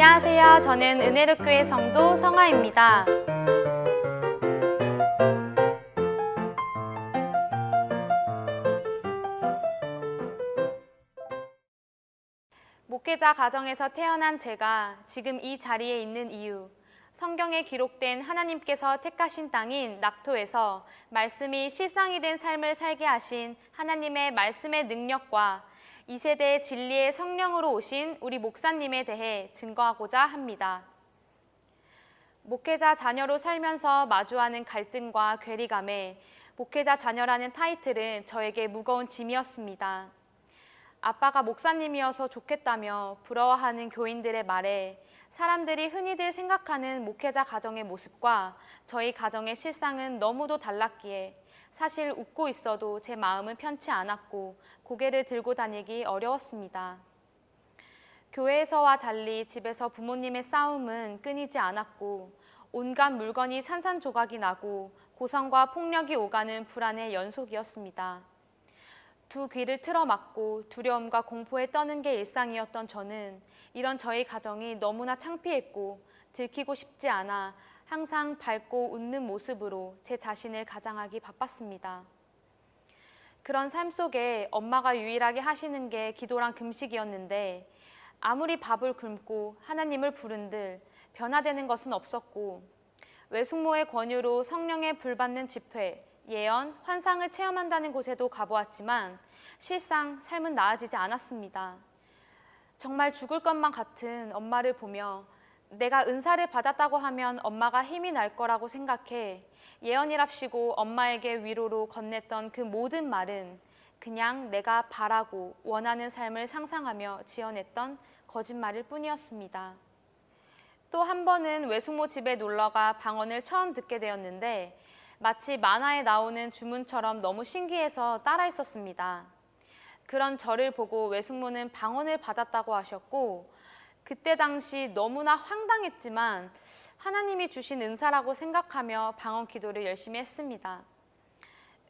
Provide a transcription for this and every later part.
안녕하세요. 저는 은혜롭교회 성도 성아입니다. 목회자 가정에서 태어난 제가 지금 이 자리에 있는 이유, 성경에 기록된 하나님께서 택하신 땅인 낙토에서 말씀이 실상이 된 삶을 살게 하신 하나님의 말씀의 능력과 이 세대의 진리의 성령으로 오신 우리 목사님에 대해 증거하고자 합니다. 목회자 자녀로 살면서 마주하는 갈등과 괴리감에 목회자 자녀라는 타이틀은 저에게 무거운 짐이었습니다. 아빠가 목사님이어서 좋겠다며 부러워하는 교인들의 말에 사람들이 흔히들 생각하는 목회자 가정의 모습과 저희 가정의 실상은 너무도 달랐기에 사실 웃고 있어도 제 마음은 편치 않았고 고개를 들고 다니기 어려웠습니다. 교회에서와 달리 집에서 부모님의 싸움은 끊이지 않았고 온갖 물건이 산산조각이 나고 고성과 폭력이 오가는 불안의 연속이었습니다. 두 귀를 틀어막고 두려움과 공포에 떠는 게 일상이었던 저는 이런 저희 가정이 너무나 창피했고 들키고 싶지 않아 항상 밝고 웃는 모습으로 제 자신을 가장하기 바빴습니다. 그런 삶 속에 엄마가 유일하게 하시는 게 기도랑 금식이었는데 아무리 밥을 굶고 하나님을 부른들 변화되는 것은 없었고 외숙모의 권유로 성령의 불받는 집회, 예언, 환상을 체험한다는 곳에도 가보았지만 실상 삶은 나아지지 않았습니다. 정말 죽을 것만 같은 엄마를 보며 내가 은사를 받았다고 하면 엄마가 힘이 날 거라고 생각해 예언이랍시고 엄마에게 위로로 건넸던 그 모든 말은 그냥 내가 바라고 원하는 삶을 상상하며 지어냈던 거짓말일 뿐이었습니다. 또 한 번은 외숙모 집에 놀러가 방언을 처음 듣게 되었는데 마치 만화에 나오는 주문처럼 너무 신기해서 따라 있었습니다. 그런 저를 보고 외숙모는 방언을 받았다고 하셨고 그때 당시 너무나 황당했지만 하나님이 주신 은사라고 생각하며 방언 기도를 열심히 했습니다.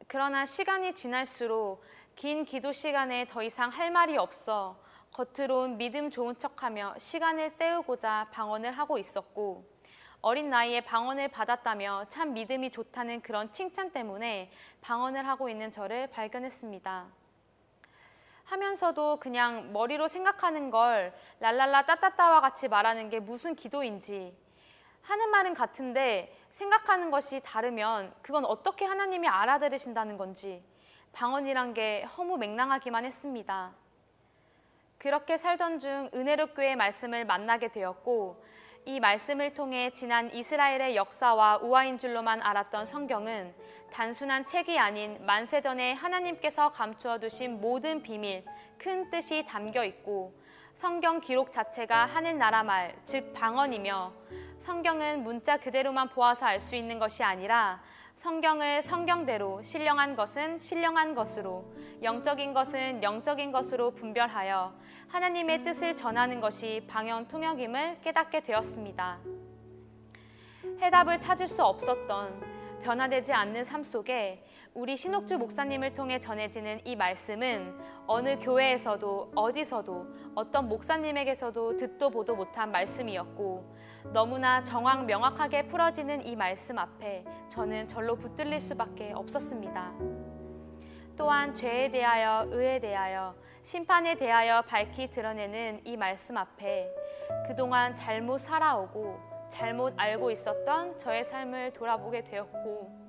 그러나 시간이 지날수록 긴 기도 시간에 더 이상 할 말이 없어 겉으론 믿음 좋은 척하며 시간을 때우고자 방언을 하고 있었고 어린 나이에 방언을 받았다며 참 믿음이 좋다는 그런 칭찬 때문에 방언을 하고 있는 저를 발견했습니다. 하면서도 그냥 머리로 생각하는 걸 랄랄라 따따따와 같이 말하는 게 무슨 기도인지 하는 말은 같은데 생각하는 것이 다르면 그건 어떻게 하나님이 알아들으신다는 건지 방언이란 게 허무 맹랑하기만 했습니다. 그렇게 살던 중 은혜롭교의 말씀을 만나게 되었고 이 말씀을 통해 지난 이스라엘의 역사와 우화인 줄로만 알았던 성경은 단순한 책이 아닌 만세전에 하나님께서 감추어 두신 모든 비밀, 큰 뜻이 담겨 있고 성경 기록 자체가 하늘나라 말, 즉 방언이며 성경은 문자 그대로만 보아서 알 수 있는 것이 아니라 성경을 성경대로 신령한 것은 신령한 것으로 영적인 것은 영적인 것으로 분별하여 하나님의 뜻을 전하는 것이 방언 통역임을 깨닫게 되었습니다. 해답을 찾을 수 없었던 변화되지 않는 삶 속에 우리 신옥주 목사님을 통해 전해지는 이 말씀은 어느 교회에서도 어디서도 어떤 목사님에게서도 듣도 보도 못한 말씀이었고 너무나 정확 명확하게 풀어지는 이 말씀 앞에 저는 절로 붙들릴 수밖에 없었습니다. 또한 죄에 대하여 의에 대하여 심판에 대하여 밝히 드러내는 이 말씀 앞에 그동안 잘못 살아오고 잘못 알고 있었던 저의 삶을 돌아보게 되었고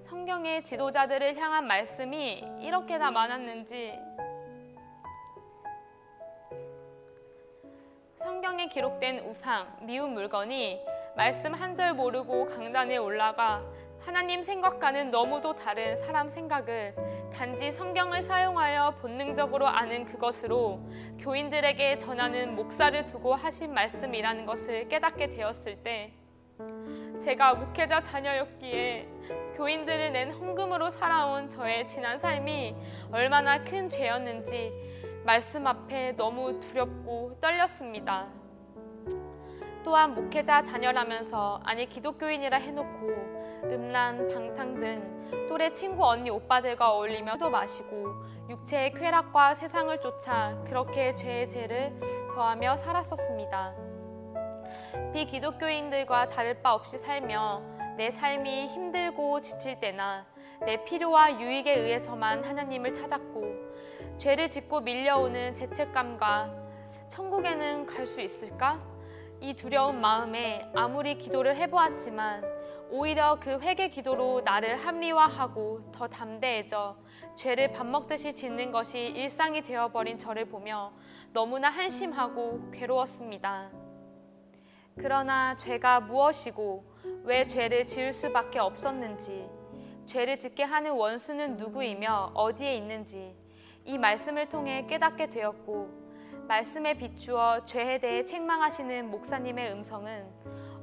성경의 지도자들을 향한 말씀이 이렇게나 많았는지 성경에 기록된 우상, 미운 물건이 말씀 한 절 모르고 강단에 올라가 하나님 생각과는 너무도 다른 사람 생각을 단지 성경을 사용하여 본능적으로 아는 그것으로 교인들에게 전하는 목사를 두고 하신 말씀이라는 것을 깨닫게 되었을 때 제가 목회자 자녀였기에 교인들을 낸 헌금으로 살아온 저의 지난 삶이 얼마나 큰 죄였는지 말씀 앞에 너무 두렵고 떨렸습니다. 또한 목회자 자녀라면서 아니 기독교인이라 해놓고 음란, 방탕 등 또래 친구 언니 오빠들과 어울리며 도 마시고 육체의 쾌락과 세상을 쫓아 그렇게 죄의 죄를 더하며 살았었습니다. 비기독교인들과 다를 바 없이 살며 내 삶이 힘들고 지칠 때나 내 필요와 유익에 의해서만 하나님을 찾았고 죄를 짓고 밀려오는 죄책감과 천국에는 갈 수 있을까? 이 두려운 마음에 아무리 기도를 해보았지만 오히려 그 회개 기도로 나를 합리화하고 더 담대해져 죄를 밥 먹듯이 짓는 것이 일상이 되어버린 저를 보며 너무나 한심하고 괴로웠습니다. 그러나 죄가 무엇이고 왜 죄를 지을 수밖에 없었는지, 죄를 짓게 하는 원수는 누구이며 어디에 있는지 이 말씀을 통해 깨닫게 되었고, 말씀에 비추어 죄에 대해 책망하시는 목사님의 음성은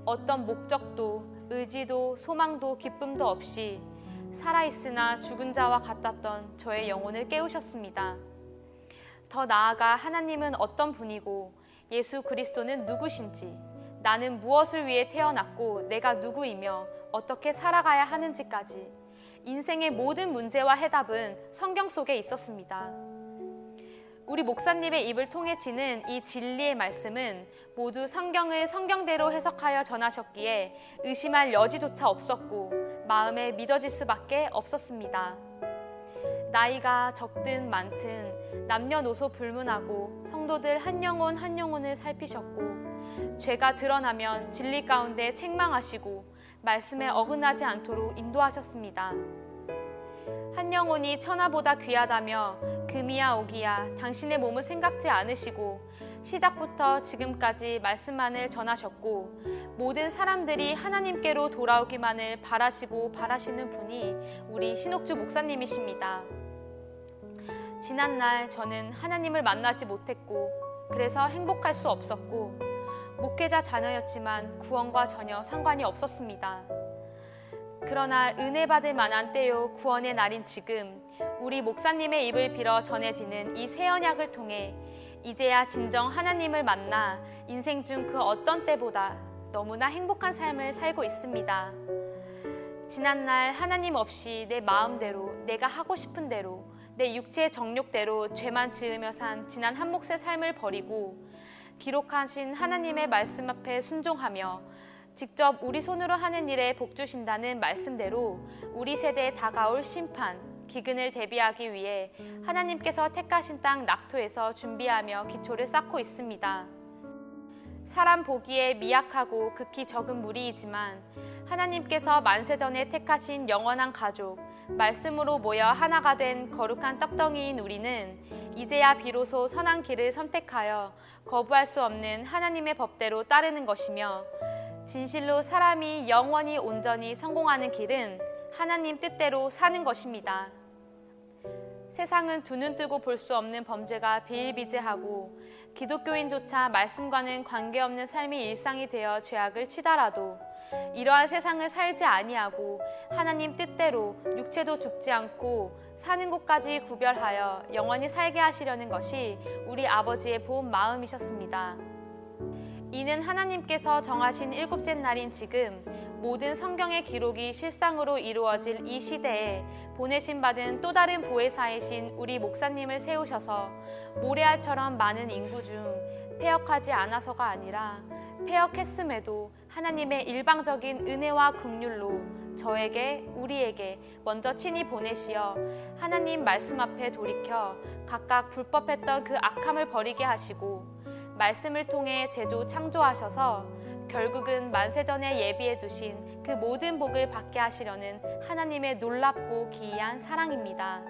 어떤 목적도, 의지도, 소망도, 기쁨도 없이 살아있으나 죽은 자와 같았던 저의 영혼을 깨우셨습니다. 더 나아가 하나님은 어떤 분이고 예수 그리스도는 누구신지 나는 무엇을 위해 태어났고 내가 누구이며 어떻게 살아가야 하는지까지 인생의 모든 문제와 해답은 성경 속에 있었습니다. 우리 목사님의 입을 통해 지는 이 진리의 말씀은 모두 성경을 성경대로 해석하여 전하셨기에 의심할 여지조차 없었고 마음에 믿어질 수밖에 없었습니다. 나이가 적든 많든 남녀노소 불문하고 성도들 한 영혼 한 영혼을 살피셨고 죄가 드러나면 진리 가운데 책망하시고 말씀에 어긋나지 않도록 인도하셨습니다. 한 영혼이 천하보다 귀하다며 금이야 오기야 당신의 몸을 생각지 않으시고 시작부터 지금까지 말씀만을 전하셨고 모든 사람들이 하나님께로 돌아오기만을 바라시고 바라시는 분이 우리 신옥주 목사님이십니다. 지난날 저는 하나님을 만나지 못했고 그래서 행복할 수 없었고 목회자 자녀였지만 구원과 전혀 상관이 없었습니다. 그러나 은혜 받을 만한 때요 구원의 날인 지금 우리 목사님의 입을 빌어 전해지는 이 새 언약을 통해 이제야 진정 하나님을 만나 인생 중 그 어떤 때보다 너무나 행복한 삶을 살고 있습니다. 지난날 하나님 없이 내 마음대로 내가 하고 싶은 대로 내 육체의 정욕대로 죄만 지으며 산 지난 한 몫의 삶을 버리고 기록하신 하나님의 말씀 앞에 순종하며 직접 우리 손으로 하는 일에 복 주신다는 말씀대로 우리 세대에 다가올 심판, 기근을 대비하기 위해 하나님께서 택하신 땅 낙토에서 준비하며 기초를 쌓고 있습니다. 사람 보기에 미약하고 극히 적은 무리이지만 하나님께서 만세전에 택하신 영원한 가족, 말씀으로 모여 하나가 된 거룩한 떡덩이인 우리는 이제야 비로소 선한 길을 선택하여 거부할 수 없는 하나님의 법대로 따르는 것이며 진실로 사람이 영원히 온전히 성공하는 길은 하나님 뜻대로 사는 것입니다. 세상은 두 눈 뜨고 볼 수 없는 범죄가 비일비재하고 기독교인조차 말씀과는 관계없는 삶이 일상이 되어 죄악을 치달아도 이러한 세상을 살지 아니하고 하나님 뜻대로 육체도 죽지 않고 사는 곳까지 구별하여 영원히 살게 하시려는 것이 우리 아버지의 본 마음이셨습니다. 이는 하나님께서 정하신 일곱째 날인 지금 모든 성경의 기록이 실상으로 이루어질 이 시대에 보내신 받은 또 다른 보혜사이신 우리 목사님을 세우셔서 모래알처럼 많은 인구 중 폐역하지 않아서가 아니라 폐역했음에도 하나님의 일방적인 은혜와 긍휼로 저에게 우리에게 먼저 친히 보내시어 하나님 말씀 앞에 돌이켜 각각 불법했던 그 악함을 버리게 하시고 말씀을 통해 제조 창조하셔서 결국은 만세전에 예비해 두신 그 모든 복을 받게 하시려는 하나님의 놀랍고 기이한 사랑입니다.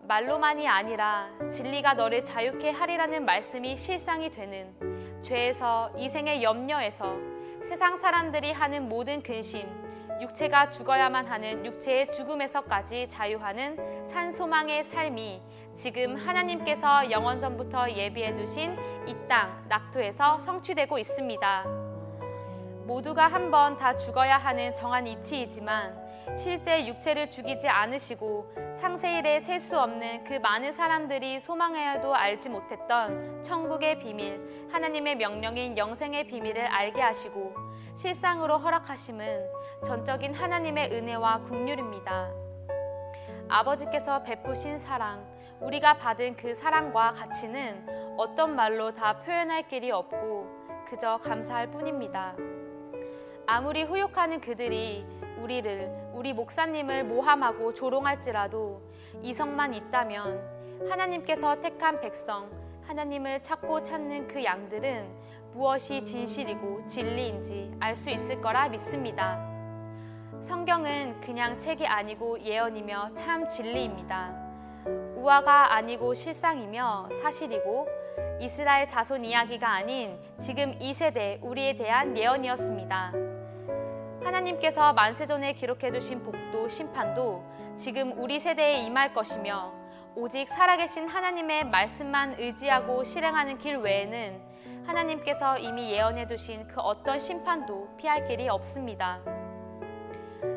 말로만이 아니라 진리가 너를 자유케 하리라는 말씀이 실상이 되는 죄에서 이생의 염려에서 세상 사람들이 하는 모든 근심, 육체가 죽어야만 하는 육체의 죽음에서까지 자유하는 산소망의 삶이 지금 하나님께서 영원 전부터 예비해 두신 이 땅 낙토에서 성취되고 있습니다. 모두가 한 번 다 죽어야 하는 정한 이치이지만 실제 육체를 죽이지 않으시고 창세 일에 셀 수 없는 그 많은 사람들이 소망하여도 알지 못했던 천국의 비밀, 하나님의 명령인 영생의 비밀을 알게 하시고 실상으로 허락하심은 전적인 하나님의 은혜와 국률입니다. 아버지께서 베푸신 사랑, 우리가 받은 그 사랑과 가치는 어떤 말로 다 표현할 길이 없고 그저 감사할 뿐입니다. 아무리 후욕하는 그들이 우리를, 우리 목사님을 모함하고 조롱할지라도 이성만 있다면 하나님께서 택한 백성, 하나님을 찾고 찾는 그 양들은 무엇이 진실이고 진리인지 알 수 있을 거라 믿습니다. 성경은 그냥 책이 아니고 예언이며 참 진리입니다. 우화가 아니고 실상이며 사실이고 이스라엘 자손 이야기가 아닌 지금 이 세대 우리에 대한 예언이었습니다. 하나님께서 만세전에 기록해 두신 복도 심판도 지금 우리 세대에 임할 것이며 오직 살아계신 하나님의 말씀만 의지하고 실행하는 길 외에는 하나님께서 이미 예언해 두신 그 어떤 심판도 피할 길이 없습니다.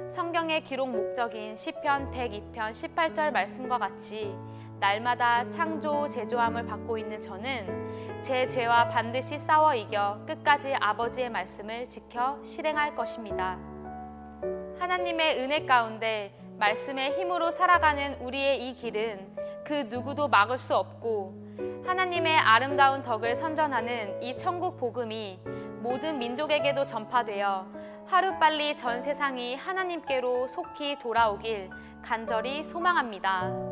성경의 기록 목적인 시편 102편 18절 말씀과 같이 날마다 창조 제조함을 받고 있는 저는 제 죄와 반드시 싸워 이겨 끝까지 아버지의 말씀을 지켜 실행할 것입니다. 하나님의 은혜 가운데 말씀의 힘으로 살아가는 우리의 이 길은 그 누구도 막을 수 없고 하나님의 아름다운 덕을 선전하는 이 천국 복음이 모든 민족에게도 전파되어 하루빨리 전 세상이 하나님께로 속히 돌아오길 간절히 소망합니다.